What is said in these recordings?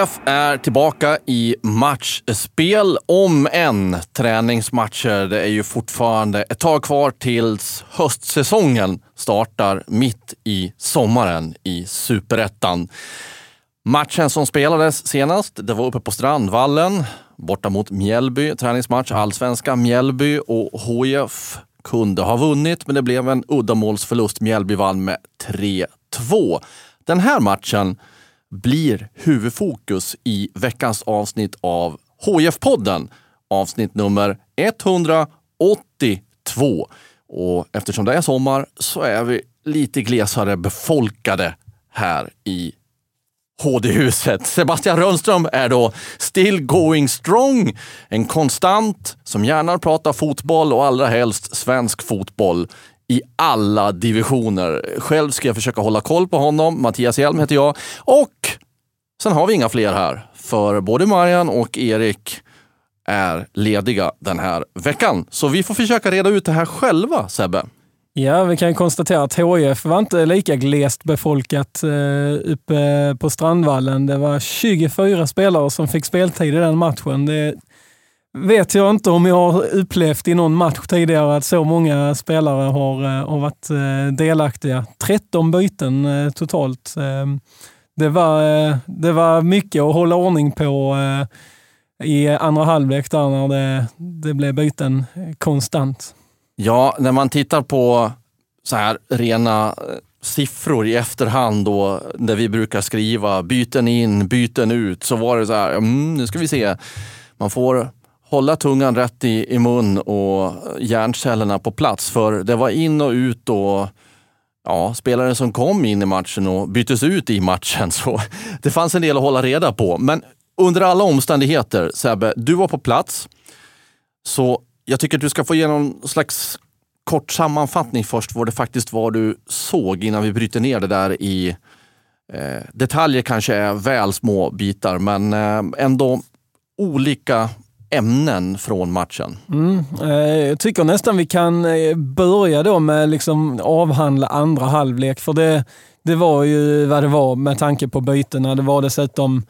HIF är tillbaka i matchspel, om än träningsmatcher. Det är ju fortfarande ett tag kvar tills höstsäsongen startar mitt i sommaren i Superettan. Matchen som spelades senast, det var uppe på Strandvallen, borta mot Mjällby. Träningsmatch, allsvenska Mjällby och HIF kunde ha vunnit, men det blev en uddamålsförlust. Mjällby vann med 3-2. Den här matchen blir huvudfokus i veckans avsnitt av HIF-podden. Avsnitt nummer 182. Och eftersom det är sommar så är vi lite glesare befolkade här i HD-huset. Sebastian Rönnström är då still going strong. En konstant som gärna pratar fotboll och allra helst svensk fotboll i alla divisioner. Själv ska jag försöka hålla koll på honom. Mattias Hjelm heter jag. Och sen har vi inga fler här, för både Marian och Erik är lediga den här veckan. Så vi får försöka reda ut det här själva, Sebbe. Ja, vi kan konstatera att HIF var inte lika glest befolkat eh, uppe på Strandvallen. Det var 24 spelare som fick speltid i den matchen. Det vet jag inte om jag har upplevt i någon match tidigare att så många spelare har, eh, har varit eh, delaktiga. 13 byten eh, totalt. Ehm, det var, det var mycket att hålla ordning på i andra halvlek där när det, det blev byten konstant. Ja, när man tittar på så här rena siffror i efterhand då, där vi brukar skriva byten in, byten ut, så var det så här, mm, nu ska vi se. Man får hålla tungan rätt i, i mun och hjärncellerna på plats. För det var in och ut och ja, spelare som kom in i matchen och byttes ut i matchen. Så det fanns en del att hålla reda på. Men under alla omständigheter, Sebbe, du var på plats. Så jag tycker att du ska få ge någon slags kort sammanfattning först vad det faktiskt var du såg innan vi bryter ner det där i eh, detaljer kanske är väl små bitar, men eh, ändå olika ämnen från matchen. Mm, eh, jag tycker nästan vi kan eh, börja då med liksom avhandla andra halvlek, för det, det var ju vad det var med tanke på bytena. Det var dessutom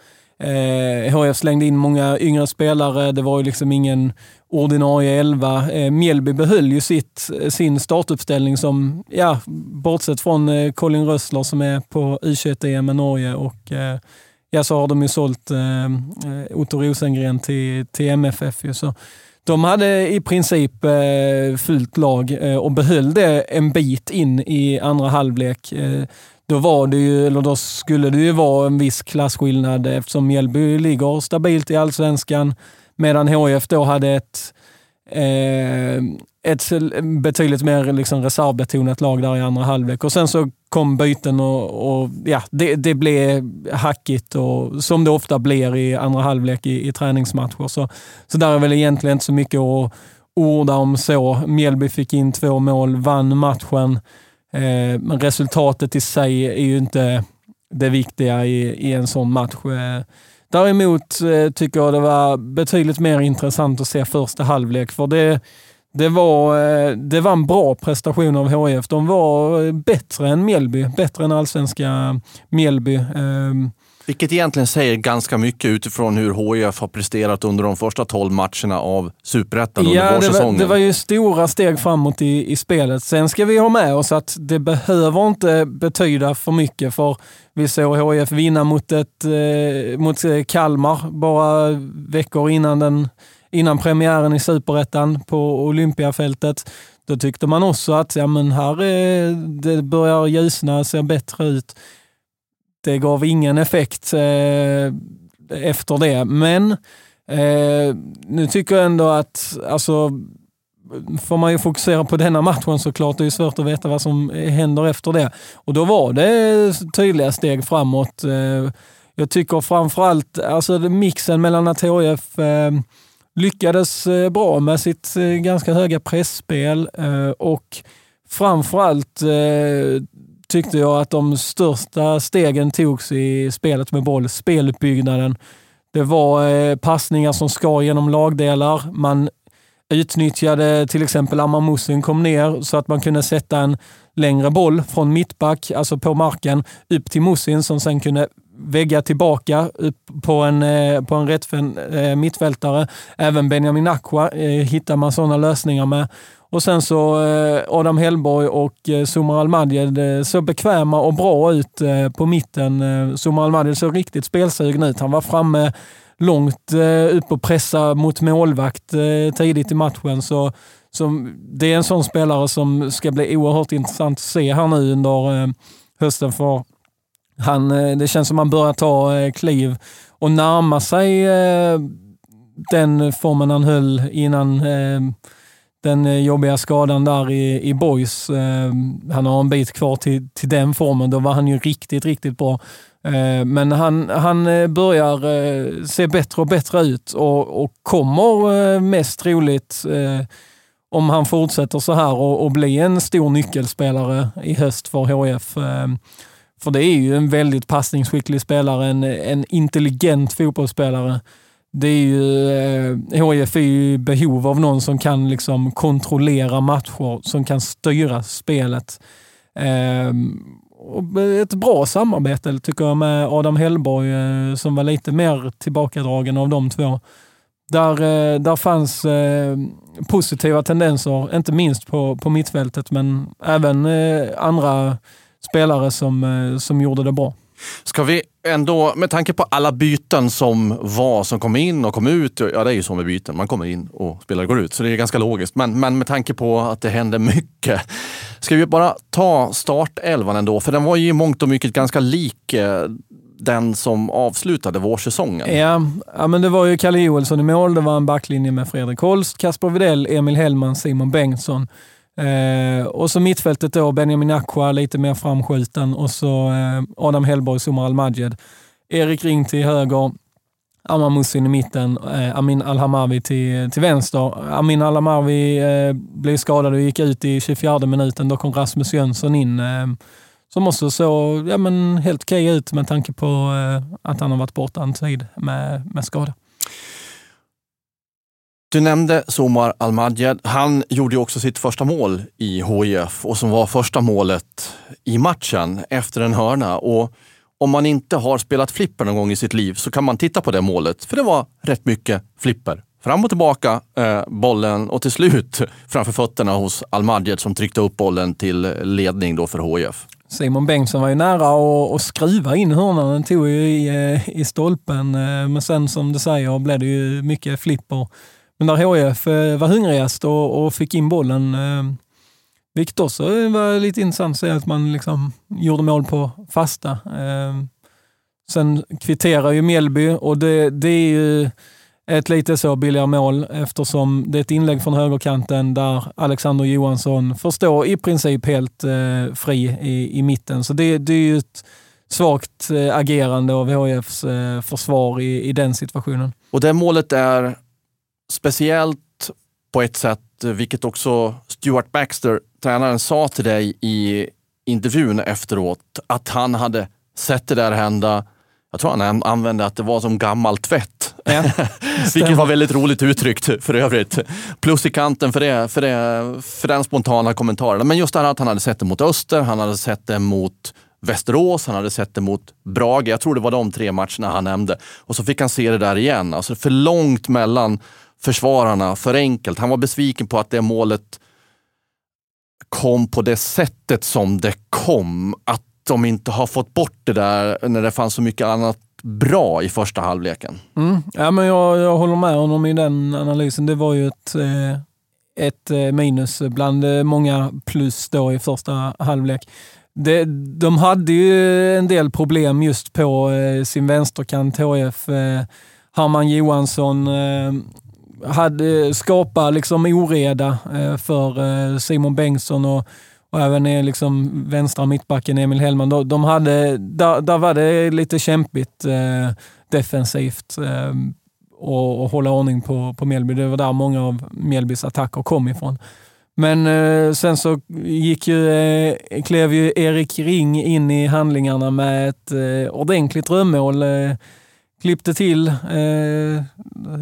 Eh, HF slängde in många yngre spelare. Det var ju liksom ingen ordinarie elva. Eh, Mjällby behöll ju sitt, eh, sin startuppställning som, ja, bortsett från eh, Colin Rössler som är på U21-EM med Norge och eh, ja, så har de ju sålt eh, eh Otto Rosengren till, till MFF. Ju, så. De hade i princip eh, fullt lag eh, och behöll det en bit in i andra halvlek. Eh, då, var det ju, eller då skulle det ju vara en viss klasskillnad eftersom Mjällby ligger stabilt i allsvenskan medan HIF då hade ett eh, ett betydligt mer liksom reservbetonat lag där i andra halvlek. Och sen så kom byten och, och ja, det, det, blev hackigt, och, som det ofta blir i andra halvlek i, i träningsmatcher. Så, så där är väl egentligen inte så mycket att orda om så. Mjällby fick in två mål, vann matchen. Eh, men resultatet i sig är ju inte det viktiga i, i en sån match. Eh, däremot eh, tycker jag det var betydligt mer intressant att se första halvlek, för det det var, eh, det var en bra prestation av HIF. De var eh, bättre än Mjällby, bättre än allsvenska Mjällby. Eh, vilket egentligen säger ganska mycket utifrån hur HIF har presterat under de första tolv matcherna av Superettan ja, under vårsäsongen. Det var, det var ju stora steg framåt i, i spelet. Sen ska vi ha med oss att det behöver inte betyda för mycket, för vi såg HIF vinna mot, ett, eh, mot Kalmar bara veckor innan den innan premiären i Superettan på Olympiafältet. Då tyckte man också att ja, men här är, det börjar ljusna, ser bättre ut. Det gav ingen effekt. Eh, efter det. Men eh, nu tycker jag ändå att, alltså, får man ju fokusera på denna matchen såklart. Det är svårt att veta vad som händer efter det. Och då var det tydliga steg framåt. Eh, jag tycker framförallt alltså mixen mellan att HIF eh, lyckades eh, bra med sitt eh, ganska höga pressspel eh, och framförallt eh, tyckte jag att de största stegen togs i spelet med boll, speluppbyggnaden. Det var eh, passningar som skar genom lagdelar. Man utnyttjade till exempel Amar Amamusin kom ner så att man kunde sätta en längre boll från mittback, alltså på marken, upp till Musin som sen kunde vägga tillbaka upp på en, eh, på en rättfän eh, mittfältare. Även Benjamin Aqua eh, hittar man sådana lösningar med. Och sen så eh, Adam Hellborg och eh, Sumar Almadjed eh, såg bekväma och bra ut på mitten. Sumar Almadjed såg riktigt spelsugen ut. Han var framme långt upp och pressa mot målvakt tidigt i matchen. Så, så det är en sån spelare som ska bli oerhört intressant att se här nu under hösten. För han, det känns som han börjar ta kliv och närma sig den formen han höll innan den eh, jobbiga skadan där i, i Boys. Eh, han har en bit kvar till, till den formen. Då var han ju riktigt, riktigt bra. Eh, men han, han eh, börjar eh, se bättre och bättre ut och, och kommer mest troligt, om han fortsätter så här, och, och bli en stor nyckelspelare i höst för HF. För det är ju en väldigt passningsskicklig spelare, en, en intelligent fotbollsspelare. Det är ju, eh, HIF är ju i behov av någon som kan liksom kontrollera matcher, som kan styra spelet ehm, ett bra samarbete tycker jag med Adam Hellborg eh, som var lite mer tillbakadragen av de två. Där, eh, där fanns eh, positiva tendenser, inte minst på, på mittfältet, men även eh, andra spelare som, eh, som gjorde det bra. Ska vi ändå, med tanke på alla byten som var, som kom in och kom ut. Ja, det är ju så med byten. Man kommer in och spelare går ut, så det är ganska logiskt. Men, men med tanke på att det händer mycket. Ska vi bara ta startelvan ändå? För den var ju i mångt och mycket ganska lik eh, den som avslutade vårsäsongen. Ja, ja, men det var ju Kalle Joelsson i mål. Det var en backlinje med Fredrik Holst, Kasper Videll, Emil Hellman, Simon Bengtsson. Eh, och så mittfältet då, Benjamin Aqua lite mer framskjuten och så eh, Adam Hellborg, Sumar Al-Majed. Erik Ring till höger, Amar Musin i mitten, eh, Amin Alhamavi till, till vänster. Amin Alhamavi eh, blev skadad och gick ut i 24 minuten. Då kom Rasmus Jönsson in eh, som också såg ja, men helt okej ut med tanke på eh, att han har varit borta en tid med, med skada. Du nämnde Somar Almadjed. Han gjorde också sitt första mål i HIF och som var första målet i matchen efter en hörna. Och om man inte har spelat flipper någon gång i sitt liv så kan man titta på det målet, för det var rätt mycket flipper. Fram och tillbaka eh, bollen och till slut framför fötterna hos Almadjed som tryckte upp bollen till ledning då för HIF. Simon Bengtsson var ju nära att skruva in hörnan. Den tog ju i, eh, i stolpen, eh, men sen som du säger blev det ju mycket flipper men där HIF eh, var hungrigast och, och fick in bollen. Eh, vilket också var lite intressant att se att man liksom gjorde mål på fasta. Eh, sen kvitterar ju Mjällby och det, det är ju ett lite så billigare mål eftersom det är ett inlägg från högerkanten där Alexander Johansson får stå i princip helt eh, fri i, i mitten. Så det, det är ju ett svagt eh, agerande av HIFs eh, försvar i, i den situationen. Och det målet är speciellt på ett sätt, vilket också Stuart Baxter, tränaren, sa till dig i intervjun efteråt, att han hade sett det där hända. Jag tror han använde att det var som gammal tvätt. Ja, Vilket var väldigt roligt uttryckt för övrigt. Plus i kanten för, det, för, det, för den spontana kommentaren. Men just det här att han hade sett det mot Öster, han hade sett det mot Västerås, han hade sett det mot Brage. Jag tror det var de tre matcherna han nämnde. Och så fick han se det där igen. Alltså för långt mellan försvararna för enkelt. Han var besviken på att det målet kom på det sättet som det kom. Att de inte har fått bort det där när det fanns så mycket annat bra i första halvleken. Mm. Ja, men jag, jag håller med honom i den analysen. Det var ju ett, eh, ett eh, minus bland eh, många plus då i första halvlek. det, de hade ju en del problem just på sin vänsterkant, HF. Herman Harman Johansson hade skapa liksom oreda eh, för eh, Simon Bengtsson och, och även eh, liksom vänstra mittbacken Emil Hellman. De, de hade, där, där var det lite kämpigt eh, defensivt eh, och, och hålla ordning på, på Mjällby. Det var där många av Mjällbys attacker kom ifrån. Men eh, sen så gick ju, eh, klev ju Erik Ring in i handlingarna med ett eh, ordentligt drömmål. Eh, klippte till eh,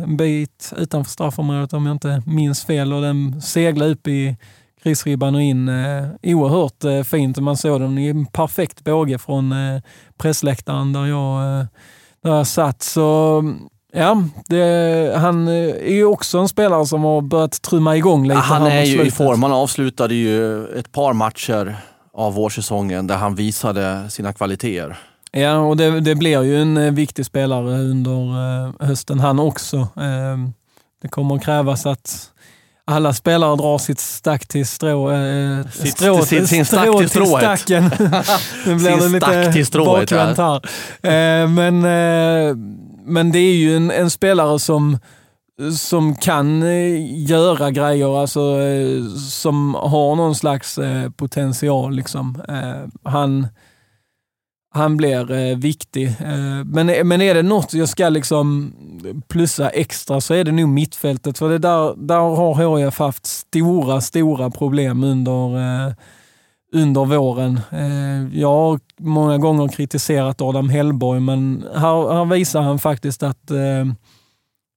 en bit utanför straffområdet om jag inte minns fel och den seglade upp i kryssribban och in. Eh, oerhört eh, fint. Man såg den i en perfekt båge från eh, pressläktaren där jag, eh, där jag satt. Så Ja, det, han är ju också en spelare som har börjat trumma igång lite. Han är ju i form. Han avslutade ju ett par matcher av vårsäsongen där han visade sina kvaliteter. Ja, och det, det blir ju en eh, viktig spelare under eh, hösten han också. Ehm, det kommer att krävas att alla spelare drar sitt stack till strå, äh, sitt, strå, sin, sin stack till, till stacken. nu blir det lite bakvänt här. Äh, men, äh, men det är ju en, en, spelare som, som kan göra grejer, alltså, som har någon slags potential. Liksom. han han blir eh, viktig. Eh, men, men är det något jag ska liksom plussa extra så är det nog mittfältet. För det där, där har HIF haft stora, stora problem under, eh, under våren. Eh, jag har många gånger kritiserat Adam Hellborg, men här, här visar han faktiskt att eh,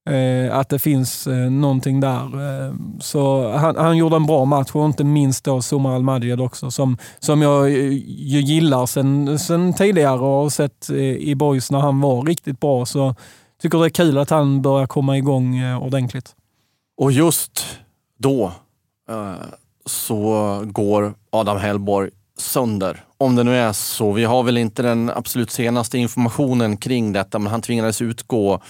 eh, att det finns eh, någonting där. Eh, så han, han, gjorde en bra match och inte minst då Somar Al också som, som jag eh, ju gillar sen, sen tidigare och har sett eh, i Boys när han var riktigt bra. Så tycker det är kul att han börjar komma igång eh, ordentligt. Och just då eh, så går Adam Hellborg sönder. Om det nu är så. Vi har väl inte den absolut senaste informationen kring detta, men han tvingades utgå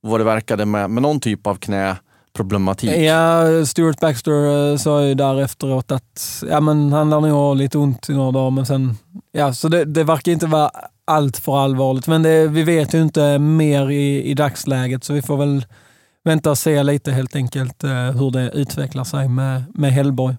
vad det verkade med, med någon typ av knäproblematik. Ja, Stuart Baxter eh, sa ju där efteråt att ja, men han lär nog ha lite ont i några dagar, men sen... Ja, så det, det verkar inte vara allt för allvarligt, men det, vi vet ju inte mer i, i dagsläget, så vi får väl vänta och se lite helt enkelt eh, hur det utvecklar sig med, med Hellborg.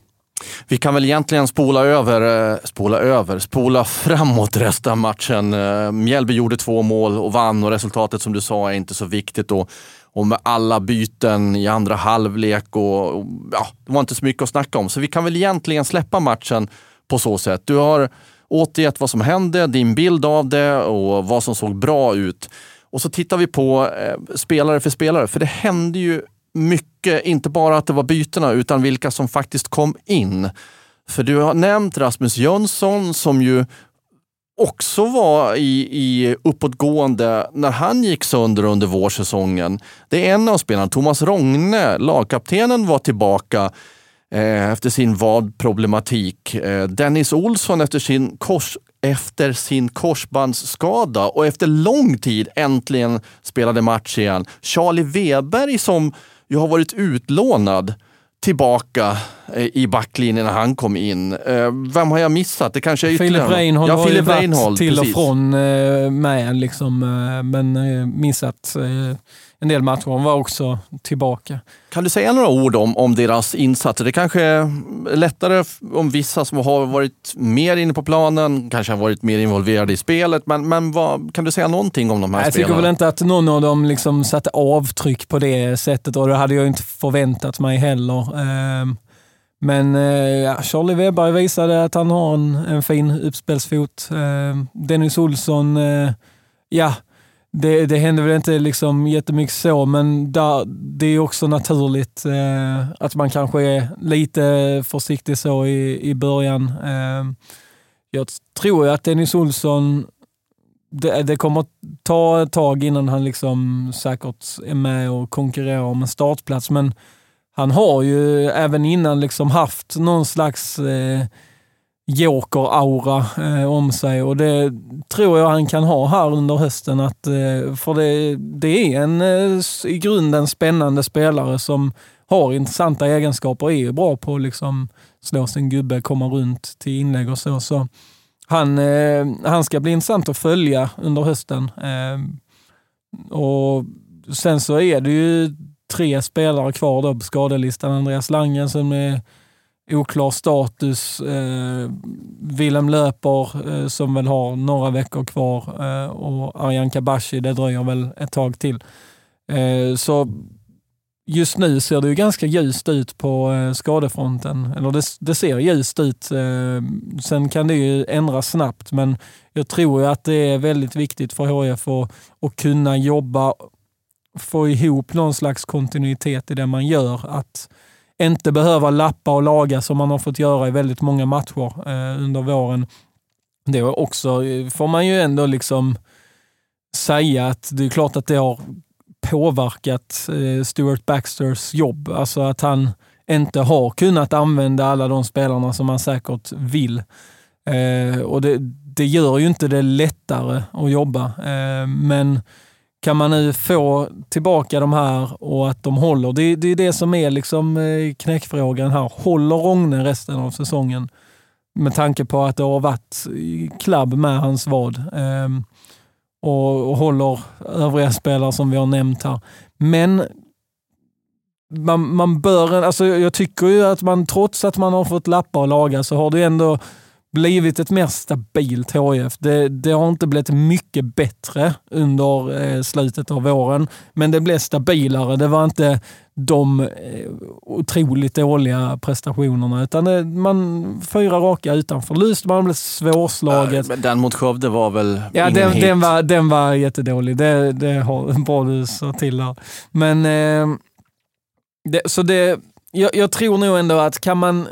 Vi kan väl egentligen spola över, eh, spola över, spola framåt resten av matchen. Eh, Mjällby gjorde två mål och vann och resultatet som du sa är inte så viktigt. Och, och med alla byten i andra halvlek och, och ja, det var inte så mycket att snacka om. Så vi kan väl egentligen släppa matchen på så sätt. Du har återgett vad som hände, din bild av det och vad som såg bra ut. Och så tittar vi på eh, spelare för spelare, för det hände ju mycket, inte bara att det var bytena, utan vilka som faktiskt kom in. För du har nämnt Rasmus Jönsson som ju också var i, i uppåtgående när han gick sönder under vårsäsongen. Det är en av spelarna. Thomas Rogne, lagkaptenen, var tillbaka eh, efter sin vadproblematik. Eh, Dennis Olsson efter sin, kors, efter sin korsbandsskada och efter lång tid äntligen spelade match igen. Charlie Weberg som jag har varit utlånad tillbaka i backlinjen när han kom in. Eh, vem har jag missat? Det kanske är ytterligare Filip Reinhold ja, har ju varit till och från eh, med, liksom, men missat en del matcher. Han var också tillbaka. Kan du säga några ord om, om deras insatser? Det kanske är lättare om vissa som har varit mer inne på planen, kanske har varit mer involverade i spelet. Men, men vad, kan du säga någonting om de här jag spelarna? Jag tycker väl inte att någon av dem liksom satte avtryck på det sättet och det hade jag inte förväntat mig heller. Men eh, ja, Charlie Weber visade att han har en, en fin uppspelsfot. Eh, Dennis Olsson, eh, ja, det, det händer väl inte liksom jättemycket så, men där, det är också naturligt eh, att man kanske är lite försiktig så i, i början. Eh, jag tror att Dennis Olsson, det, det kommer ta ett tag innan han liksom säkert är med och konkurrerar om en startplats, men han har ju även innan liksom haft någon slags eh, joker-aura eh, om sig och det tror jag han kan ha här under hösten. Att, eh, för det, det är en eh, i grunden spännande spelare som har intressanta egenskaper och är bra på att liksom slå sin gubbe, komma runt till inlägg och så. så han, eh, han ska bli intressant att följa under hösten. Eh, och Sen så är det ju tre spelare kvar då på skadelistan. Andreas Langen som är oklar status. Eh, Willem Löper eh, som väl har några veckor kvar eh, och Arjan Kabashi, det dröjer väl ett tag till. Eh, så just nu ser det ju ganska ljust ut på eh, skadefronten. Eller det, det ser ljust ut. Eh, sen kan det ju ändras snabbt, men jag tror ju att det är väldigt viktigt för HIF att, att kunna jobba, få ihop någon slags kontinuitet i det man gör. Att inte behöva lappa och laga som man har fått göra i väldigt många matcher eh, under våren. Det är också, eh, får man ju ändå liksom säga att det är klart att det har påverkat eh, Stuart Baxters jobb. Alltså att han inte har kunnat använda alla de spelarna som han säkert vill. Eh, och det, det, gör ju inte det lättare att jobba. Eh, men kan man nu få tillbaka de här och att de håller, det, det är det som är liksom eh, knäckfrågan här. Håller Rogne resten av säsongen? Med tanke på att det har varit klabb med hans vad. Ehm, och, och håller övriga spelare som vi har nämnt här. Men man, man bör, alltså jag tycker ju att man trots att man har fått lappa och laga så har det ändå blivit ett mer stabilt HIF. Det, det, har inte blivit mycket bättre under eh, slutet av våren, men det blev stabilare. Det var inte de eh, otroligt dåliga prestationerna, utan det, man fyra raka utan förlust. Man blev svårslaget. men den mot Skövde var väl Ja, den, den, var, den var jättedålig. Det, det har bra du sa till där. Men, eh, det, så det, jag, jag tror nog ändå att kan man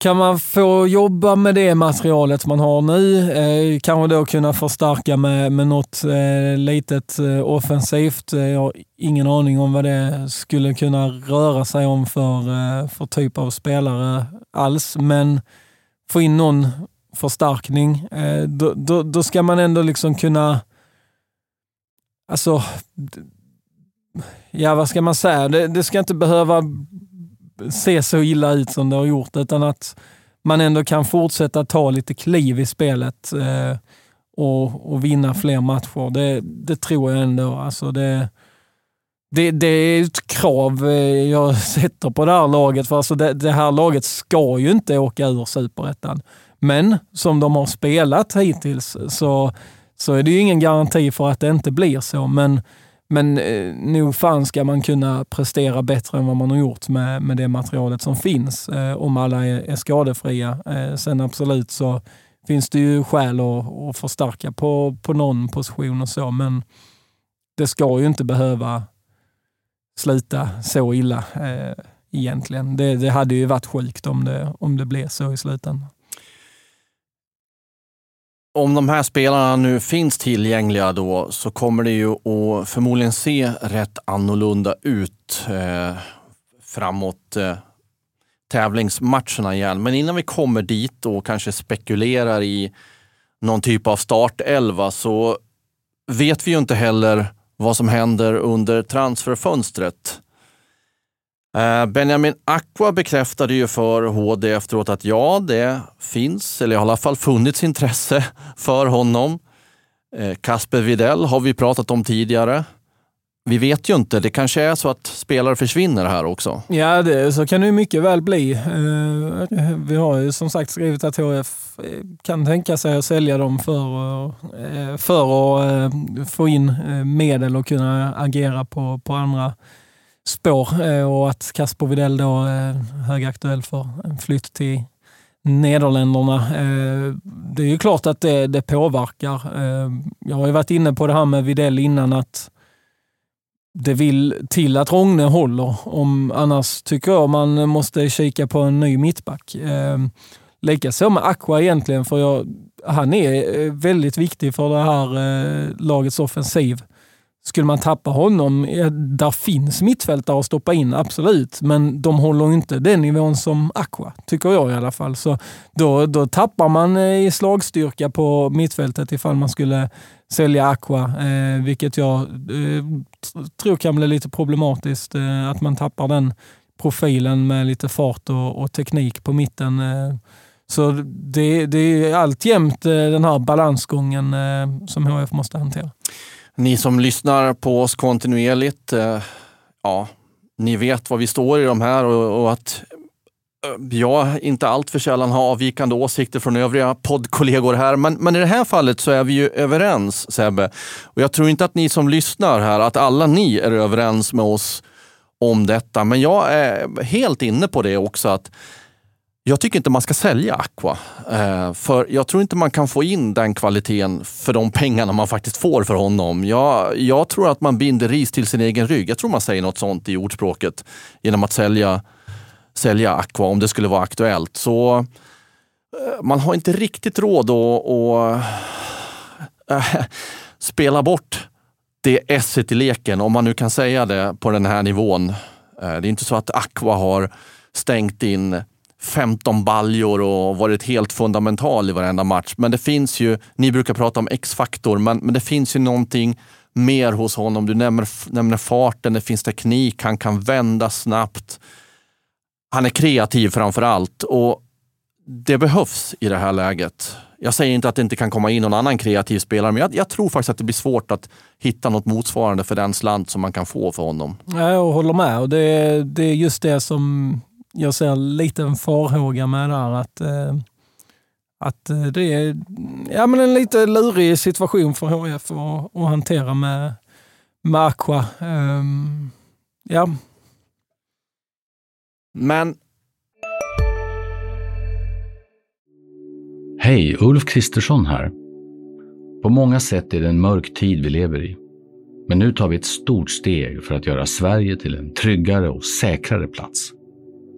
kan man få jobba med det materialet man har nu, eh, kanske då kunna förstärka med, med något eh, litet eh, offensivt. Eh, jag har ingen aning om vad det skulle kunna röra sig om för, eh, för typ av spelare alls, men få in någon förstärkning, eh, då, då, då, ska man ändå liksom kunna... Alltså, ja vad ska man säga? Det, det ska inte behöva se så illa ut som det har gjort, utan att man ändå kan fortsätta ta lite kliv i spelet eh, och, och, vinna fler matcher. Det, det tror jag ändå. Alltså det, det, det, är ett krav eh, jag sätter på det här laget. För alltså det, det här laget ska ju inte åka ur superettan. Men som de har spelat hittills så, så är det ju ingen garanti för att det inte blir så. Men men eh, nog fan ska man kunna prestera bättre än vad man har gjort med, med det materialet som finns, eh, om alla är, är skadefria. Eh, sen absolut så finns det ju skäl att, att förstärka på, på någon position och så, men det ska ju inte behöva sluta så illa eh, egentligen. Det, det hade ju varit sjukt om det, om det blev så i slutändan om de här spelarna nu finns tillgängliga då så kommer det ju att förmodligen se rätt annorlunda ut eh, framåt eh, tävlingsmatcherna igen. Men innan vi kommer dit och kanske spekulerar i någon typ av startelva så vet vi ju inte heller vad som händer under transferfönstret. Eh, Benjamin Aqua bekräftade ju för HD efteråt att ja, det finns, eller i alla fall funnits intresse för honom. Eh, Kasper Videll har vi pratat om tidigare. Vi vet ju inte, det kanske är så att spelare försvinner här också. Ja, det, så kan det mycket väl bli. Eh, vi har ju som sagt skrivit att HF kan tänka sig att sälja dem för, för att få in medel och kunna agera på, på andra spår eh, och att Kasper Widell då är högaktuell för en flytt till Nederländerna. Eh, det är ju klart att det, det påverkar. Jag har ju varit inne på det här med Widell innan att det vill till att Rogne håller. Om, annars tycker jag man måste kika på en ny mittback. Likaså med Aqua egentligen, för jag, han är väldigt viktig för det här lagets offensiv. Skulle man tappa honom, där finns mittfältare att stoppa in, absolut. Men de håller inte den nivån som Aqua, tycker jag i alla fall. Så då, då tappar man eh, i slagstyrka på mittfältet ifall man skulle sälja Aqua, eh, vilket jag eh, tror kan bli lite problematiskt. Eh, att man tappar den profilen med lite fart och, och teknik på mitten. Eh, Så det, det är alltjämt eh, den här balansgången eh, som HF måste hantera. Ni som lyssnar på oss kontinuerligt, eh, ja, ni vet var vi står i de här och, och att eh, jag inte allt för sällan har avvikande åsikter från övriga poddkollegor här. Men, men i det här fallet så är vi ju överens Sebbe. Och jag tror inte att ni som lyssnar här, att alla ni är överens med oss om detta. Men jag är helt inne på det också att jag tycker inte man ska sälja Aqua. Eh, för jag tror inte man kan få in den kvaliteten för de pengarna man faktiskt får för honom. Jag, jag tror att man binder ris till sin egen rygg. Jag tror man säger något sånt i ordspråket genom att sälja, sälja Aqua om det skulle vara aktuellt. Så eh, man har inte riktigt råd att, att äh, spela bort det esset i leken, om man nu kan säga det på den här nivån. Det är inte så att Aqua har stängt in 15 baljor och varit helt fundamental i varenda match. Men det finns ju, ni brukar prata om X-faktor, men, men det finns ju någonting mer hos honom. Du nämner, nämner farten, det finns teknik, han kan vända snabbt. Han är kreativ framför allt och det behövs i det här läget. Jag säger inte att det inte kan komma in någon annan kreativ spelare, men jag, jag, tror faktiskt att det blir svårt att hitta något motsvarande för den slant som man kan få för honom. Jag håller med och det, det är just det som jag ser lite en farhåga med där. Att, eh, att eh, det är ja, men en lite lurig situation för HF att, att hantera med, med Aqua. Um, ja. Men... Hej, Ulf Kristersson här. På många sätt är det en mörk tid vi lever i. Men nu tar vi ett stort steg för att göra Sverige till en tryggare och säkrare plats.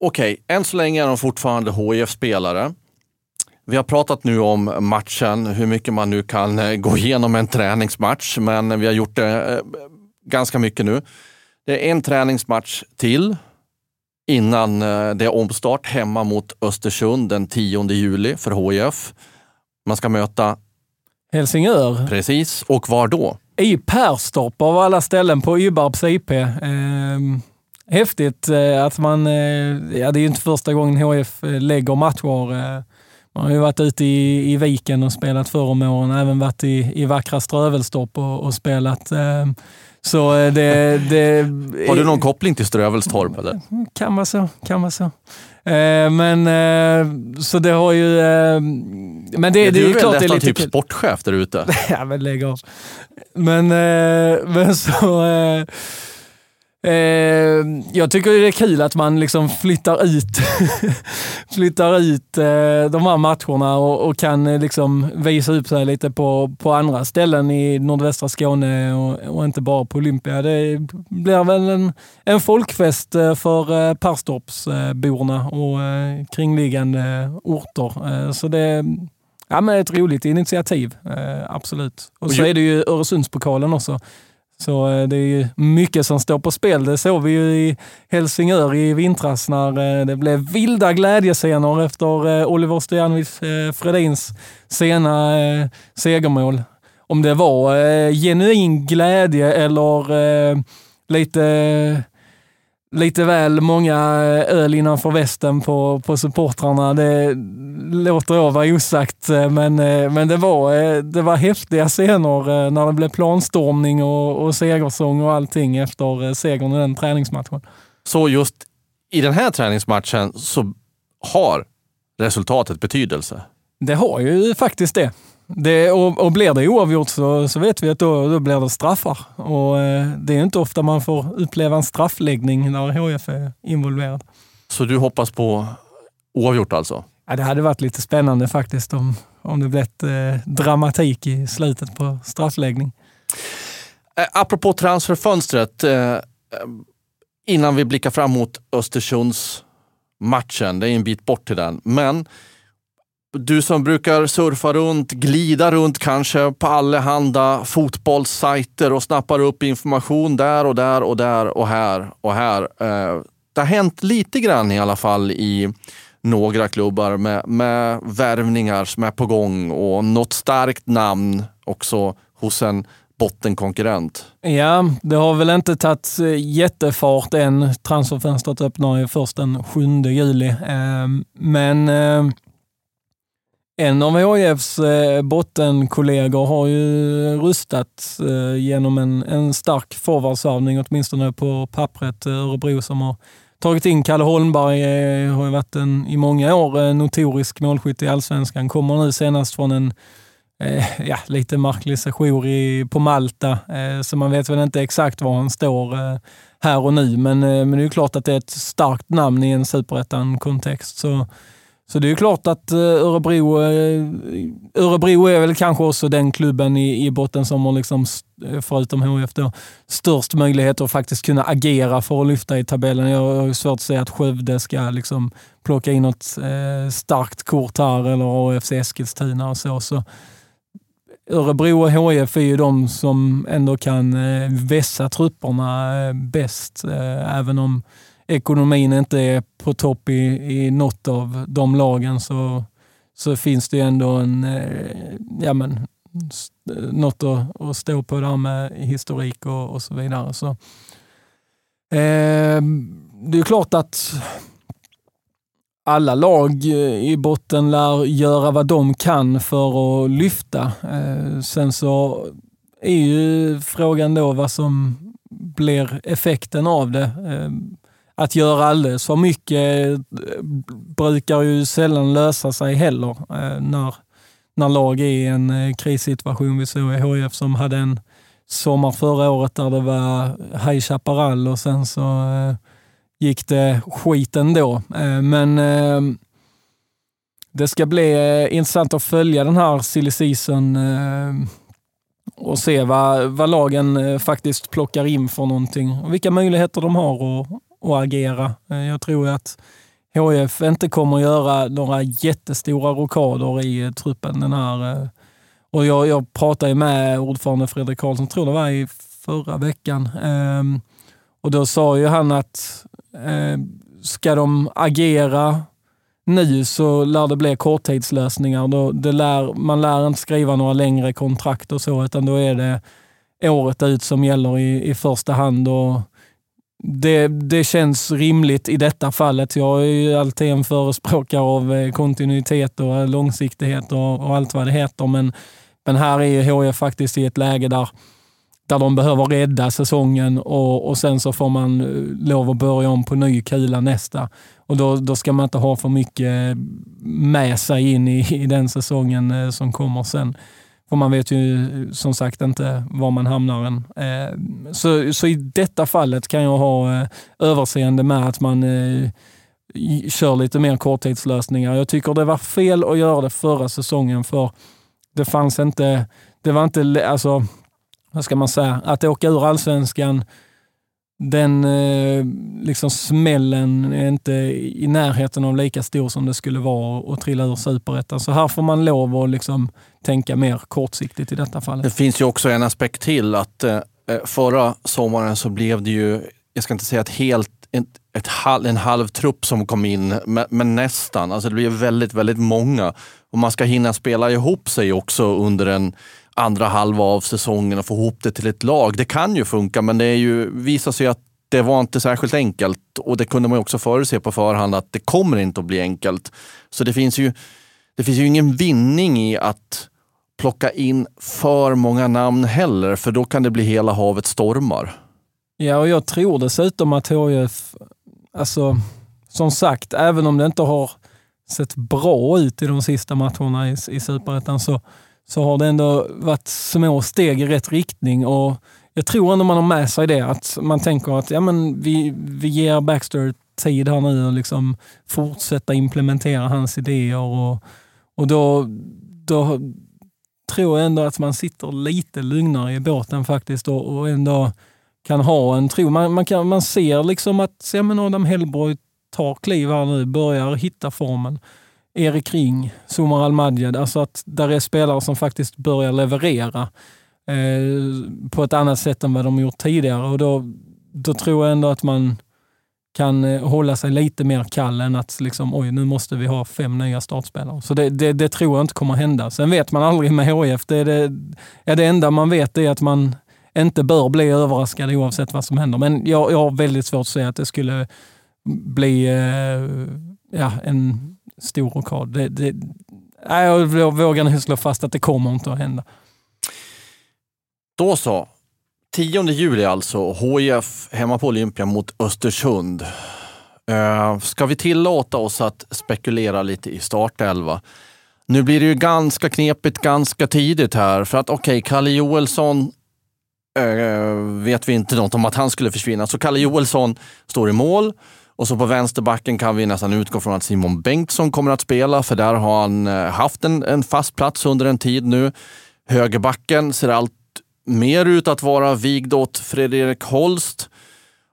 Okej, okay, än så länge är de fortfarande hif spelare Vi har pratat nu om matchen, hur mycket man nu kan eh, gå igenom en träningsmatch, men vi har gjort det eh, ganska mycket nu. Det är en träningsmatch till innan eh, det är omstart hemma mot Östersund den 10 juli för HIF. Man ska möta Helsingör. Precis, och var då? I Perstorp av alla ställen på Ybarps IP. Ehm, häftigt eh, att man, eh, ja det är ju inte första gången HF eh, lägger matcher. Man har ju varit ute i, i viken och spelat förr om åren, även varit i, i vackra Strövelstorp och, och spelat. Så det, det, Har du någon koppling till Strövelstorp? Eller? Kan vara så. Kan vara så. Men så det har ju... Men det, ja, det är, är klart det är lite typ kul. sportchef där ute. ja, men lägg av. Men, men så... Eh, jag tycker det är kul att man liksom flyttar ut, flyttar ut eh, de här matcherna och, och kan eh, liksom visa upp sig lite på, på andra ställen i nordvästra Skåne och, och inte bara på Olympia. Det blir väl en, en folkfest eh, för eh, Perstorpsborna och eh, kringliggande orter. Så det ja, men ett roligt initiativ, absolut. Och så är det ju Öresundspokalen också så eh, det är ju mycket som står på spel. Det såg vi ju i Helsingör i vintras när eh, det blev vilda glädjescener efter eh, Oliver Stojanovic Fredins sena segermål. Om det var genuin glädje eller lite lite väl många öl innanför västen på, på supportrarna. Det låter jag vara osagt, men, men det, var, det var häftiga scener när det blev planstormning och, och segersång och allting efter segern i den träningsmatchen. Så just i den här träningsmatchen så har resultatet betydelse? Det har ju faktiskt det. Det, och, och blir det oavgjort så, så vet vi att då, då blir det straffar. Och, eh, det är inte ofta man får uppleva en straffläggning när HF är involverad. Så du hoppas på oavgjort alltså? Ja, det hade varit lite spännande faktiskt om, om det blivit eh, dramatik i slutet på straffläggning. Eh, apropå transferfönstret, eh, innan vi blickar fram mot Östersunds matchen, det är en bit bort till den, men du som brukar surfa runt, glida runt kanske på allehanda fotbollssajter och snappar upp information där och där och där och här och här. Eh, det har hänt lite grann i alla fall i några klubbar med, med värvningar som är på gång och något starkt namn också hos en bottenkonkurrent. Ja, det har väl inte tagit eh, jättefart än. Transferfönstret öppnar ju först den 7 juli. Eh, men en av HIFs eh, bottenkollegor har ju rustat eh, genom en, en stark forwardsvärvning, åtminstone på pappret. Eh, Örebro som har tagit in Kalle Holmberg, har ju varit en, i många år notorisk målskytt i allsvenskan. Kommer nu senast från en eh, ja, lite märklig sejour i, på Malta, eh, så man vet väl inte exakt var han står eh, här och nu. Men, eh, men det är klart att det är ett starkt namn i en superettan-kontext. Så, så det är klart att eh, Örebro, eh, Örebro är väl kanske också den klubben i, i botten som har, liksom, eh, förutom HF, då, störst möjlighet att faktiskt kunna agera för att lyfta i tabellen. Jag har svårt att säga att Skövde ska liksom plocka in något starkt kort här eller AFC Eskilstuna och så. så Örebro och HIF är ju de som ändå kan vässa trupperna bäst, även om ekonomin inte är på topp i, i något av de lagen så, så finns det ju ändå en, eh, ja men, eh, något att, att stå på där med historik och, och så vidare. Så, eh, det är klart att alla lag eh, i botten lär göra vad de kan för att lyfta. Eh, sen så är ju frågan då vad som blir effekten av det. Eh, att göra alldeles för mycket eh, brukar ju sällan lösa sig heller eh, när, när lag är i en eh, krissituation. Vi såg i HIF som hade en sommar förra året där det var High Chaparral och sen så gick det skit ändå. Men det ska bli intressant att följa den här silly season och se vad, vad lagen faktiskt plockar in för någonting och vilka möjligheter de har att, och agera. Eh, jag tror att HF inte kommer att göra några jättestora rockader i eh, truppen den här. Eh, och jag, jag pratade med ordförande Fredrik Karlsson, tror det var i förra veckan. Ehm, och då sa ju han att ska de agera nu så lär det bli korttidslösningar. Då, det lär, man lär inte skriva några längre kontrakt och så, utan då är det året ut som gäller i, i första hand. Och det, det känns rimligt i detta fallet. Jag är ju alltid en förespråkare av eh, kontinuitet och eh, långsiktighet och, och allt vad det heter, men, men här är ju HIF faktiskt i ett läge där där de behöver rädda säsongen och, och sen så får man eh, lov att börja om på ny kula nästa. Och då, då ska man inte ha för mycket med sig in i, i den säsongen som kommer sen. Och man vet ju som sagt inte var man hamnar än. Eh, så, så i detta fallet kan jag ha eh, överseende med att man eh, kör lite mer korttidslösningar. Jag tycker det var fel att göra det förra säsongen för det fanns inte, det var inte, alltså vad ska man säga, att åka ur allsvenskan, den eh, liksom smällen är inte i närheten av lika stor som det skulle vara att trilla ur superettan. Så här får man lov att liksom tänka mer kortsiktigt i detta fallet. Det finns ju också en aspekt till att eh, eh, förra sommaren så blev det ju, jag ska inte säga ett helt ett, halv, en halv trupp som kom in, men, men, nästan. Alltså det blev väldigt, väldigt många. Och man ska hinna spela ihop sig också under en andra halva av säsongen och få ihop det till ett lag. Det kan ju funka, men det är ju, visar sig att det var inte särskilt enkelt och det kunde man också förutse på förhand att det kommer inte att bli enkelt. Så det finns ju, det finns ju ingen vinning i att plocka in för många namn heller, för då kan det bli hela havet stormar. Ja, och jag tror dessutom att HIF, alltså som sagt, även om det inte har sett bra ut i de sista matcherna i, i Superettan så så har det ändå varit små steg i rätt riktning. och Jag tror ändå man har med sig det, att man tänker att ja, men vi, vi ger Baxter tid här nu och liksom fortsätta implementera hans idéer. Och, och då, då tror ändå att man sitter lite lugnare i båten faktiskt och, och ändå kan ha en tro. Man, man, kan, man ser liksom att ja, men Adam Hellborg tar kliv här nu, börjar hitta formen. Erik Ring, Somar Almadjad, alltså att där är spelare som faktiskt börjar leverera eh, på ett annat sätt än vad de gjort tidigare. Och då, då tror jag ändå att man kan eh, hålla sig lite mer kall än att liksom, oj, nu måste vi ha fem nya startspelare. Så det, det, det tror jag inte kommer hända. Sen vet man aldrig med HIF. Det, det, ja, det enda man vet är att man inte bör bli överraskad oavsett vad som händer. Men jag, jag har väldigt svårt att säga att det skulle bli eh, ja, en stor rockad. Det, det, jag vågar nog slå fast att det kommer inte att hända. Då så. 10 juli alltså, HIF hemma på Olympia mot Östersund. Eh, ska vi tillåta oss att spekulera lite i startelva? Nu blir det ju ganska knepigt ganska tidigt här för att okej, okay, Kalle Joelsson eh, vet vi inte något om att han skulle försvinna. Så Kalle Joelsson står i mål och så på vänsterbacken kan vi nästan utgå från att Simon Bengtsson kommer att spela för där har han eh, haft en, en fast plats under en tid nu. Högerbacken ser allt mer ut att vara vigd åt Fredrik Holst.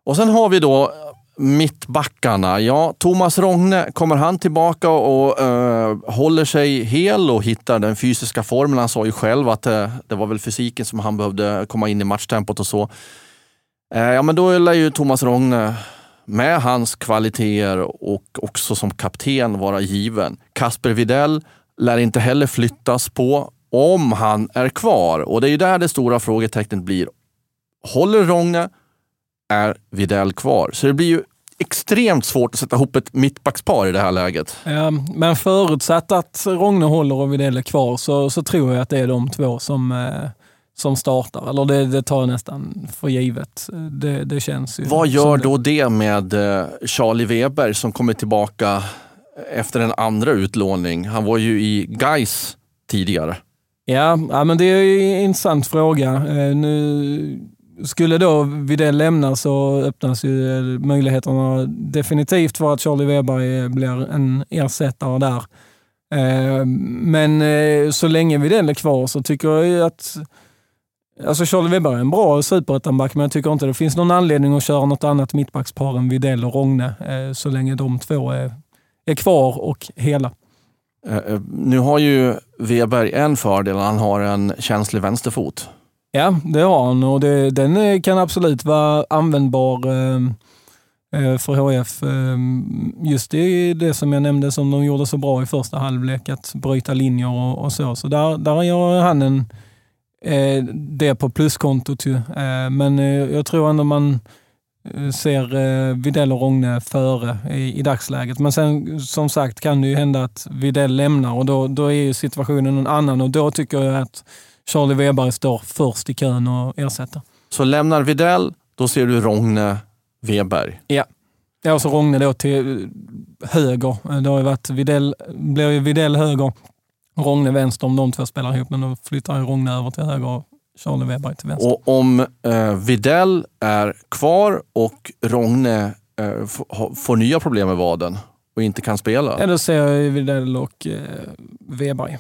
Och sen har vi då mittbackarna. Ja, Thomas Rogne, kommer han tillbaka och eh, håller sig hel och hittar den fysiska formen? Han sa ju själv att eh, det var väl fysiken som han behövde komma in i matchtempot och så. Eh, ja, men då lär ju Thomas Rogne med hans kvaliteter och också som kapten vara given. Kasper Videll lär inte heller flyttas på om han är kvar. Och det är ju där det stora frågetecknet blir. Håller Rogne? Är Videll kvar? Så det blir ju extremt svårt att sätta ihop ett mittbackspar i det här läget. Ja, men förutsatt att Rogne håller och Videll är kvar så, så tror jag att det är de två som, eh, som startar. Eller det, det tar jag nästan för givet. Det, det känns ju Vad gör då det med eh, Charlie Weber som kommer tillbaka efter en andra utlåning? Han var ju i Geis tidigare. Ja, ja men det är en intressant fråga. Eh, nu skulle då Widell lämna så öppnas ju eh, möjligheterna definitivt för att Charlie Weber blir en ersättare där. Eh, men så länge Widell är kvar så tycker jag att Alltså Charlie Weber är en bra superettanback, men jag tycker inte det finns någon anledning att köra något annat mittbackspar än Widell och Rogne så länge de två är, är kvar och hela. Eh, eh, nu har ju Weber en fördel, han har en känslig vänsterfot. Ja, det har han och det, den kan absolut vara användbar ehm, eh, för HF. Ehm, just det, det som jag nämnde som de gjorde så bra i första halvlek, att bryta linjer och, och så. Så där, där gör han en, det på pluskontot. Men jag tror ändå man ser eh, Videll och Rogne före i, i dagsläget. Men sen som sagt kan det ju hända att Videll lämnar och då, då är situationen en annan och då tycker jag att Charlie Weber står först i kön och ersätter. Så lämnar Videll, då ser du Rogne Weber? Ja. Ja, och så Rogne då till höger. Det har ju varit Videll, blir ju Videll höger, Rogne vänster om de två spelar ihop, men då flyttar ju Rogne över till höger Charlie Weber till vänster. Och om eh, Videll är kvar och Rogne eh, får nya problem med vaden och inte kan spela? Då ser jag Videll och eh, Weber.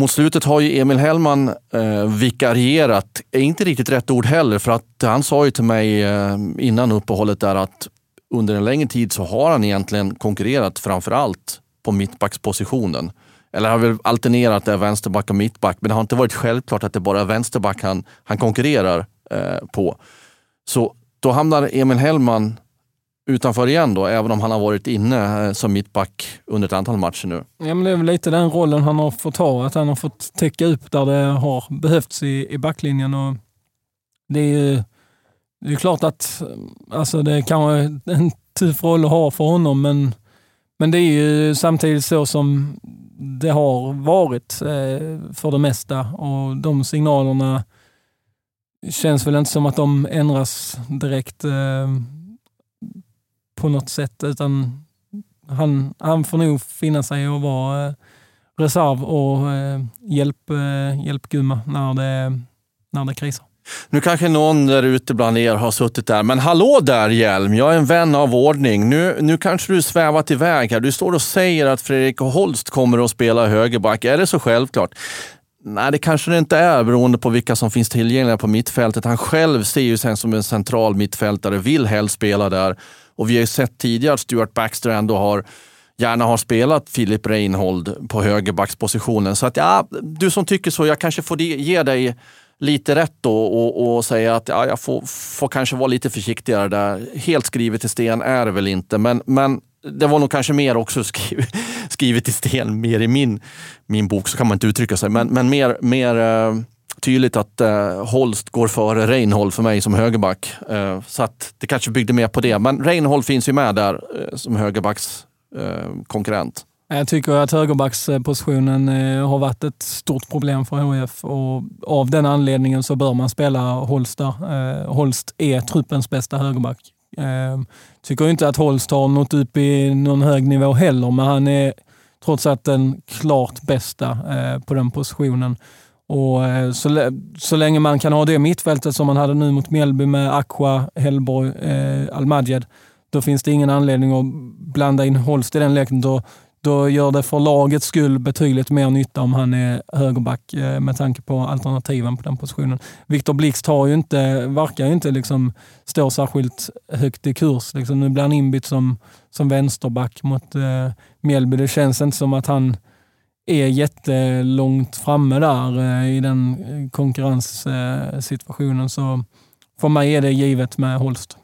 Mot slutet har ju Emil Hellman eh, vikarierat. Är inte riktigt rätt ord heller, för att han sa ju till mig eh, innan uppehållet där att under en längre tid så har han egentligen konkurrerat framför allt på mittbackspositionen eller har väl alternerat där vänsterback och mittback, men det har inte varit självklart att det bara är vänsterback han, han konkurrerar eh, på. Så då hamnar Emil Hellman utanför igen då, även om han har varit inne eh, som mittback under ett antal matcher nu. Ja, men det är väl lite den rollen han har fått ha, att han har fått täcka upp där det har behövts i, i backlinjen. Och det är ju det är klart att eh, alltså det kan vara en tuff roll att ha för honom, men, men det är ju samtidigt så som det har varit eh, för det mesta och de signalerna känns väl inte som att de ändras direkt eh, på något sätt utan han, han får nog finna sig och vara eh, reserv och hjälp, hjälpgumma när det, när det krisar. Nu kanske någon där ute bland er har suttit där, men hallå där Hjelm, jag är en vän av ordning. Nu, nu kanske du svävat iväg här. Du står och säger att Fredrik Holst kommer att spela högerback. Är det så självklart? Nej, det kanske det inte är beroende på vilka som finns tillgängliga på mittfältet. Han själv ser ju sig som en central mittfältare, vill helst spela där. Och vi har ju sett tidigare att Stuart Baxter ändå har gärna har spelat Filip Reinhold på högerbackspositionen. Så att ja, du som tycker så, jag kanske får ge dig lite rätt då och, och säga att ja, jag får, får kanske vara lite försiktigare där. Helt skrivet i sten är det väl inte, men, men det var nog kanske mer också skrivet, skrivet i sten, mer i min, min bok, så kan man inte uttrycka sig, men, men mer, mer uh, tydligt att uh, Holst går före Reinhold för mig som högerback. Uh, så att det kanske byggde mer på det, men Reinhold finns ju med där som högerbacks konkurrent. Jag tycker att högerbackspositionen eh, har varit ett stort problem för HF och av den anledningen så bör man spela Holst där. Eh, Holst är truppens bästa högerback. Eh, tycker inte att Holst har nått upp i någon hög nivå heller, men han är trots allt den klart bästa på den positionen. Och så, så länge man kan ha det mittfältet som man hade nu mot Mjällby med Aqua, Hellborg, eh, Almadjed, då finns det ingen anledning att blanda in Holst i den leken. Då, då gör det för lagets skull betydligt mer nytta om han är högerback eh, med tanke på alternativen på den positionen. Viktor Blixt har ju inte, verkar ju inte liksom stå särskilt högt i kurs. Liksom, nu blir han inbytt som, som vänsterback mot eh, Mjällby. Det känns inte som att han är jättelångt framme där eh, i den eh, konkurrenssituationen. Så för mig är det givet med Holst.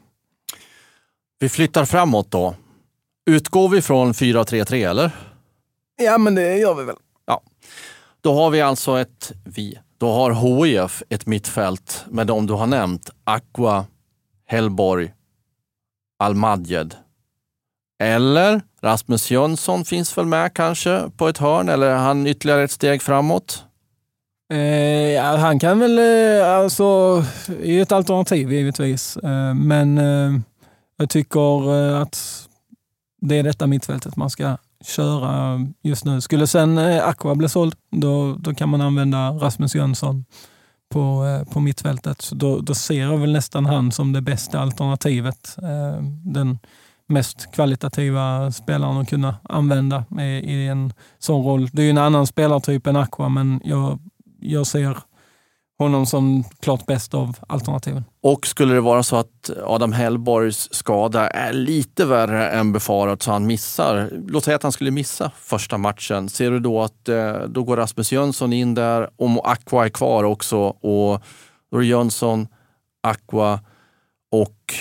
Vi flyttar framåt då. Utgår vi från 4-3-3 eller? Ja, men det gör vi väl. Ja. Då har vi alltså ett vi. Då har HIF ett mittfält med de du har nämnt. Aqua, Hellborg, Almadjed. Eller Rasmus Jönsson finns väl med kanske på ett hörn eller är han ytterligare ett steg framåt? Eh, ja, han kan väl, eh, alltså, är ett alternativ givetvis. Eh, men eh, jag tycker eh, att det är detta mittfältet man ska köra just nu. Skulle sen eh, Aqua bli såld, då, då kan man använda Rasmus Jönsson på, eh, på mittfältet. Så då, då ser jag väl nästan han som det bästa alternativet. Eh, den mest kvalitativa spelaren att kunna använda i en sån roll. Det är ju en annan spelartyp än Aqua, men jag, jag ser honom som klart bäst av alternativen. Och skulle det vara så att Adam Hellborgs skada är lite värre än befarat så han missar, låt säga att han skulle missa första matchen. Ser du då att eh, då går Rasmus Jönsson in där, och Aqua är kvar också och då är det Jönsson, Aqua och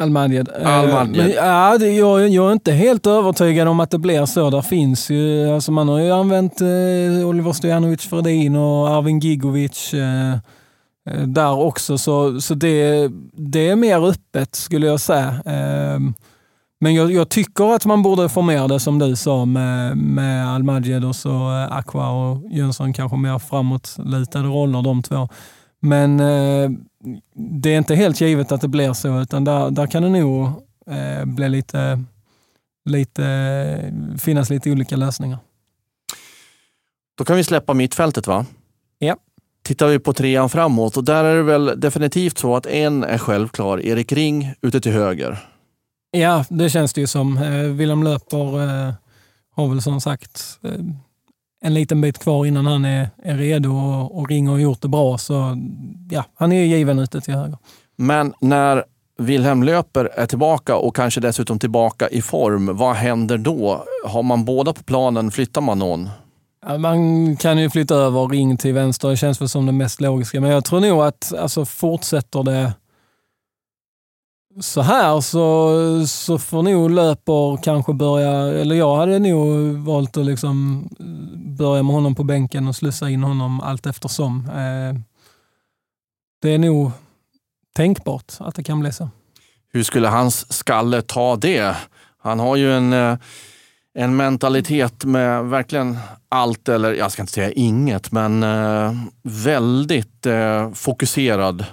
Almadjed. Eh, Almadjed. Ja, det, jag, jag, är inte helt övertygad om att det blir så. Där finns ju, alltså man har ju använt eh, Oliver Stojanovic Fredin och Arvin Gigovic eh, eh, där också. Så, så det, det är mer öppet skulle jag säga. Eh, men jag, jag, tycker att man borde få mer det som du sa med, med Almadjed och så eh, Aqua och Jönsson kanske mer framåtlutade roller de två. Men det är inte helt givet att det blir så, utan där, där kan det nog eh, bli lite, lite, finnas lite olika lösningar. Då kan vi släppa mittfältet va? Ja. Tittar vi på trean framåt och där är det väl definitivt så att en är självklar. Erik Ring ute till höger. Ja, det känns det ju som. Eh, Willem Löper eh, har väl som sagt eh, en liten bit kvar innan han är, är redo och, och Ring har gjort det bra. Så ja, han är given ute till höger. Men när Wilhelm Löper är tillbaka och kanske dessutom tillbaka i form, vad händer då? Har man båda på planen, flyttar man någon? Ja, man kan ju flytta över Ring till vänster, det känns väl som det mest logiska. Men jag tror nog att alltså, fortsätter det så här så, så får nog Löper kanske börja, eller jag hade nog valt att liksom eh, börja med honom på bänken och slussa in honom allt eftersom. Eh, det är nog tänkbart att det kan bli så. Hur skulle hans skalle ta det? Han har ju en, eh, en mentalitet med verkligen allt, eller jag ska inte säga inget, men eh, väldigt fokuserad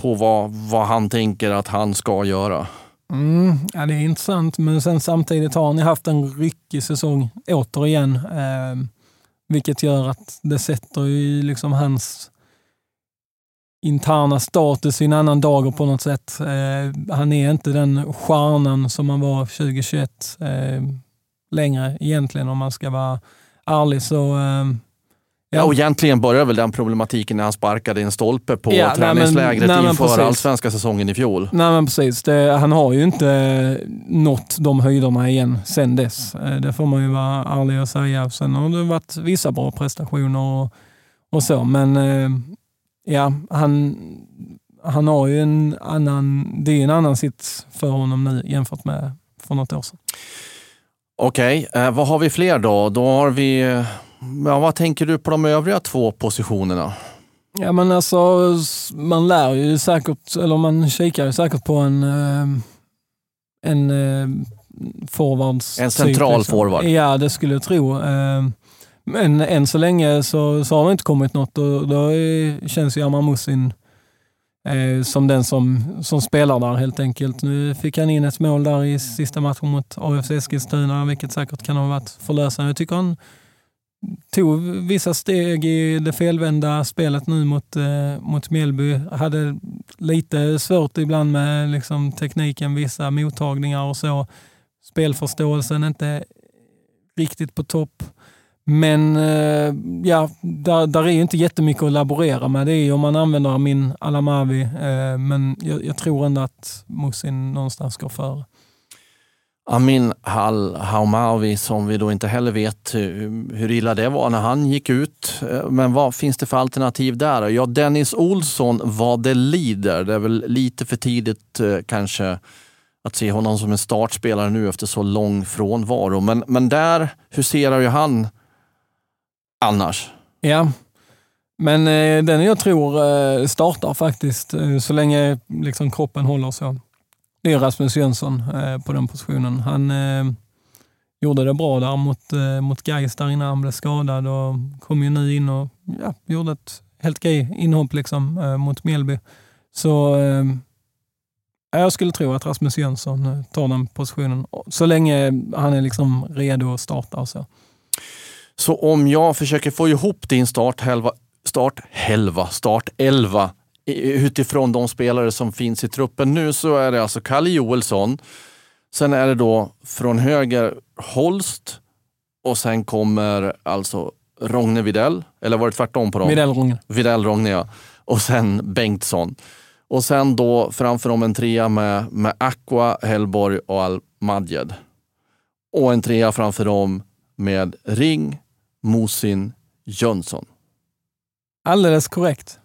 på vad, vad han tänker att han ska göra. Mm, ja, det är intressant, men sen samtidigt har han haft en ryckig säsong återigen. Eh, vilket gör att det sätter ju liksom hans interna status i en annan dager på något sätt. Eh, han är inte den stjärnan som han var 2021 eh, längre egentligen om man ska vara ärlig. Så eh, Ja. och egentligen började väl den problematiken när han sparkade en stolpe på Ja, träningslägret nej, men inför precis. allsvenska säsongen i fjol. Nej men precis, det, han har ju inte nått de höjderna igen sen dess. Eh, Det får man ju vara ärlig och säga. Sen har det varit vissa bra prestationer och, och så, men eh, ja, han, han har ju en annan, det är en annan sits för honom nu jämfört med för något år sedan. Okej, eh, vad har vi fler då? Då har vi... Ja, vad tänker du på de övriga två positionerna? Ja men alltså, man lär ju säkert, eller man kikar ju säkert på en, eh, en eh, forwards. En central typ, forward. Ja, det skulle jag tro. Eh, Men än så länge så, så har det inte kommit något och då är, känns ju Amar Musin eh, som den som, som spelar där helt enkelt. Nu fick han in ett mål där i sista matchen mot AFC Eskilstuna, vilket säkert kan ha varit förlösande. Jag tycker han tog vissa steg i det felvända spelet nu mot, eh, mot Mjällby. Hade lite svårt ibland med liksom, tekniken, vissa mottagningar och så. Spelförståelsen inte riktigt på topp. Men eh, ja, där, där är ju inte jättemycket att laborera med. Det är ju om man använder min Alamavi. Eh, men jag, jag tror ändå att Musin någonstans går före. Amin Hal Haumavi som vi då inte heller vet hur, hur illa det var när han gick ut. Eh, men vad finns det för alternativ där? Ja, Dennis Olsson vad det lider. Det är väl lite för tidigt eh, kanske att se honom som en startspelare nu efter så lång frånvaro. Men, men där huserar ju han annars. Ja, men eh, den jag tror startar faktiskt så länge liksom, kroppen håller så. Det är Rasmus Jönsson eh, på den positionen. Han eh, gjorde det bra där mot, eh, mot Gais där innan han blev skadad och kom ju nu in och ja, gjorde ett helt okej inhopp liksom, eh, mot Mjällby. Så eh, jag skulle tro att Rasmus Jönsson eh, tar den positionen så länge han är liksom redo att starta och så. Så om jag försöker få ihop din starthelva, starthelva, startelva utifrån de spelare som finns i truppen nu så är det alltså Kalle Joelsson. Sen är det då från höger Holst och sen kommer alltså Rogne Videll. Eller var det tvärtom på dem? Widell Rungen. Videll Rogne ja. Och sen Bengtsson. Och sen då framför dem en trea med, med Aqua, Hellborg och Al-Madjed. Och en trea framför dem med Ring, Mosin, Jönsson. Alldeles korrekt.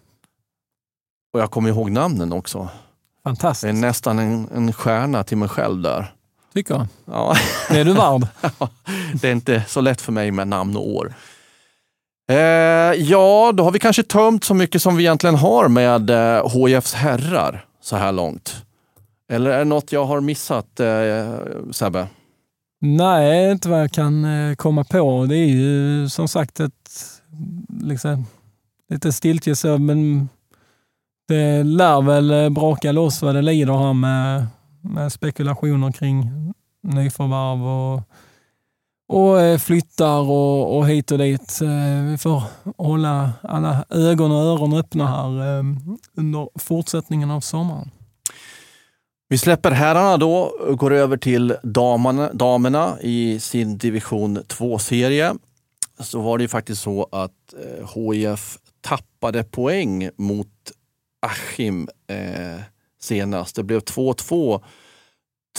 Och jag kommer ihåg namnen också. Det är Fantastiskt, nästan en, en stjärna till mig själv där. tycker jag. Ja, Det är du värd. det är inte så lätt för mig med namn och år. Eh, ja, då har vi kanske tömt så mycket som vi egentligen har med eh, HIFs herrar så här långt. Eller är det något jag har missat, eh, Sebbe? Nej, inte vad jag kan eh, komma på. Det är ju som sagt ett liksom, lite stiltje så, men det lär väl eh, braka loss vad det lider här med, med spekulationer kring nyförvärv och, och eh, flyttar och, och hit och dit. Eh, vi får hålla alla ögon och öron öppna här under fortsättningen av sommaren. Vi släpper herrarna då och går över till damerna, damerna i sin division 2-serie. Så var det ju faktiskt så att HIF tappade poäng mot Achim eh, senast. Det blev 2-2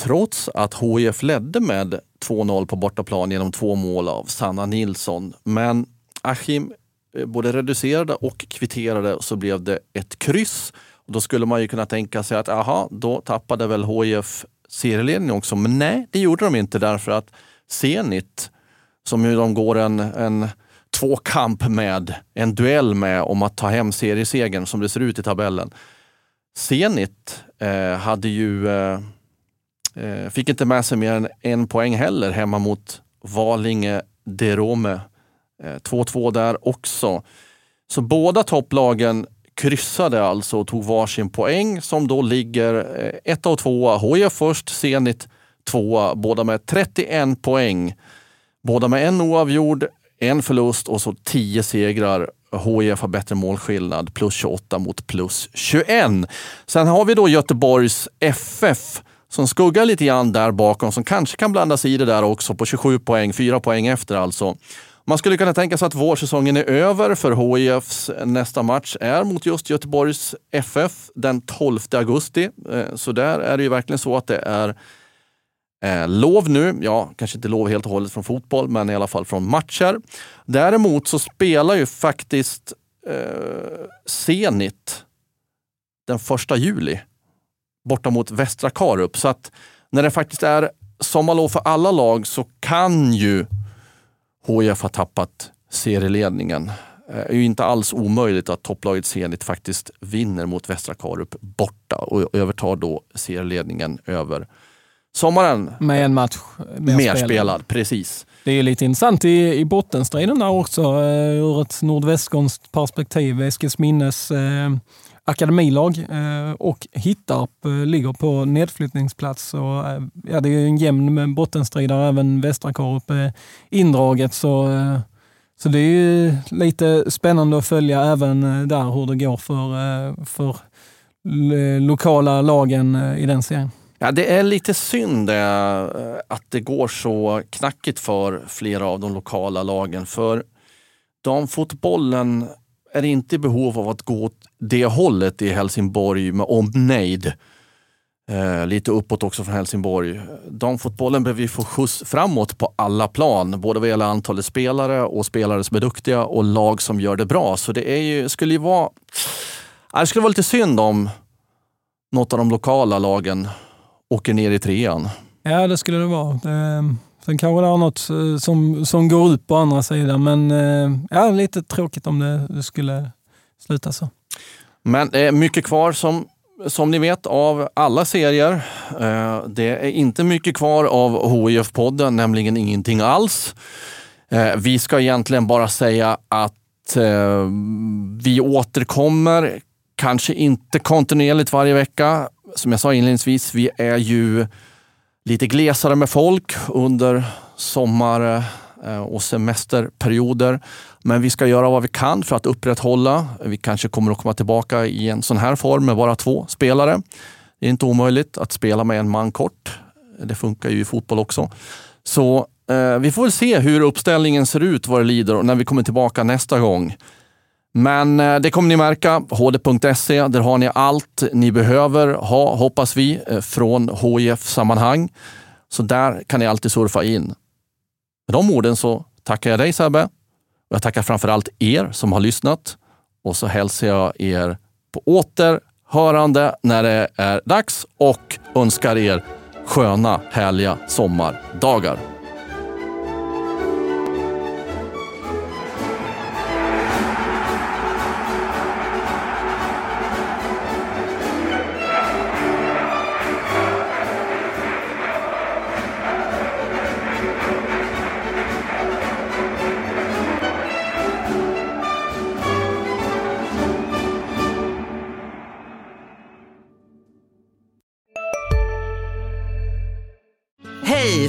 trots att HIF ledde med 2-0 på bortaplan genom två mål av Sanna Nilsson. Men Achim eh, både reducerade och kvitterade och så blev det ett kryss. Och då skulle man ju kunna tänka sig att aha, då tappade väl HIF serieledningen också. Men nej, det gjorde de inte därför att Zenit, som ju de går en, en tvåkamp med, en duell med om att ta hem seriesegern som det ser ut i tabellen. Zenit eh, hade ju, eh, eh fick inte med sig mer än en poäng heller hemma mot Valinge-Derome. 2-2 eh, där också. Så båda topplagen kryssade alltså och tog varsin poäng som då ligger eh, ett och tvåa. HIF först, Zenit tvåa. Båda med 31 poäng. Båda med en oavgjord, en förlust och så 10 segrar. HIF har bättre målskillnad, plus 28 mot plus 21. Sen har vi då Göteborgs FF som skuggar lite grann där bakom, som kanske kan blanda sig i det där också på 27 poäng, 4 poäng efter alltså. Man skulle kunna tänka sig att vårsäsongen är över för HIFs nästa match är mot just Göteborgs FF den 12 augusti. Eh, så där är det ju verkligen så att det är eh, lov nu. Ja, kanske inte lov helt och hållet från fotboll, men i alla fall från matcher. Däremot så spelar ju faktiskt eh, Zenit den första juli borta mot Västra Karup. Så att när det faktiskt är sommarlov för alla lag så kan ju HIF ha tappat serieledningen. Det är ju inte alls omöjligt att topplaget Zenit faktiskt vinner mot Västra Karup borta och övertar då serieledningen över sommaren. Med en match mer, mer spelad. spelad. Precis. Det är lite intressant i, i bottenstriden där också, eh, ur ett nordvästskånskt perspektiv. Eskilsminnes eh, akademilag eh, och Hittarp eh, ligger på nedflyttningsplats. Och, eh, ja, det är en jämn bottenstrid där även Västra Karup är indraget. Så, så det är ju lite spännande att följa även där hur det går för, för lokala lagen i den serien. Ja, det är lite synd eh, att det går så knackigt för flera av de lokala lagen. För damfotbollen är inte i behov av att gå åt det hållet i Helsingborg med omnejd. Eh, lite uppåt också från Helsingborg. Damfotbollen behöver ju få skjuts framåt på alla plan. Både vad gäller antalet spelare och spelare som är duktiga och lag som gör det bra. Så det är ju, skulle ju vara... Det skulle vara lite synd om något av de lokala lagen åker ner i trean. Ja, det skulle det vara. Sen kanske det är något eh, som, som går ut på andra sidan, men eh, ja, lite tråkigt om det, skulle sluta så. Men det är mycket kvar som, som ni vet av alla serier. Eh, det är inte mycket kvar av HIF-podden, nämligen ingenting alls. Vi ska egentligen bara säga att vi återkommer, kanske inte kontinuerligt varje vecka. Som jag sa inledningsvis, vi är ju lite glesare med folk under sommar eh, och semesterperioder. Men vi ska göra vad vi kan för att upprätthålla. Vi kanske kommer att komma tillbaka i en sån här form med bara två spelare. Det är inte omöjligt att spela med en man kort. Det funkar ju i fotboll också. Så eh, vi får väl se hur uppställningen ser ut vad det lider och när vi kommer tillbaka nästa gång. Men eh, det kommer ni märka, hd.se, där har ni allt ni behöver ha, hoppas vi, eh, från HIF-sammanhang. Så där kan ni alltid surfa in. Med de orden så tackar jag dig Sebbe. Och jag tackar framförallt er som har lyssnat. Och så hälsar jag er på återhörande när det är dags och önskar er sköna, härliga sommardagar.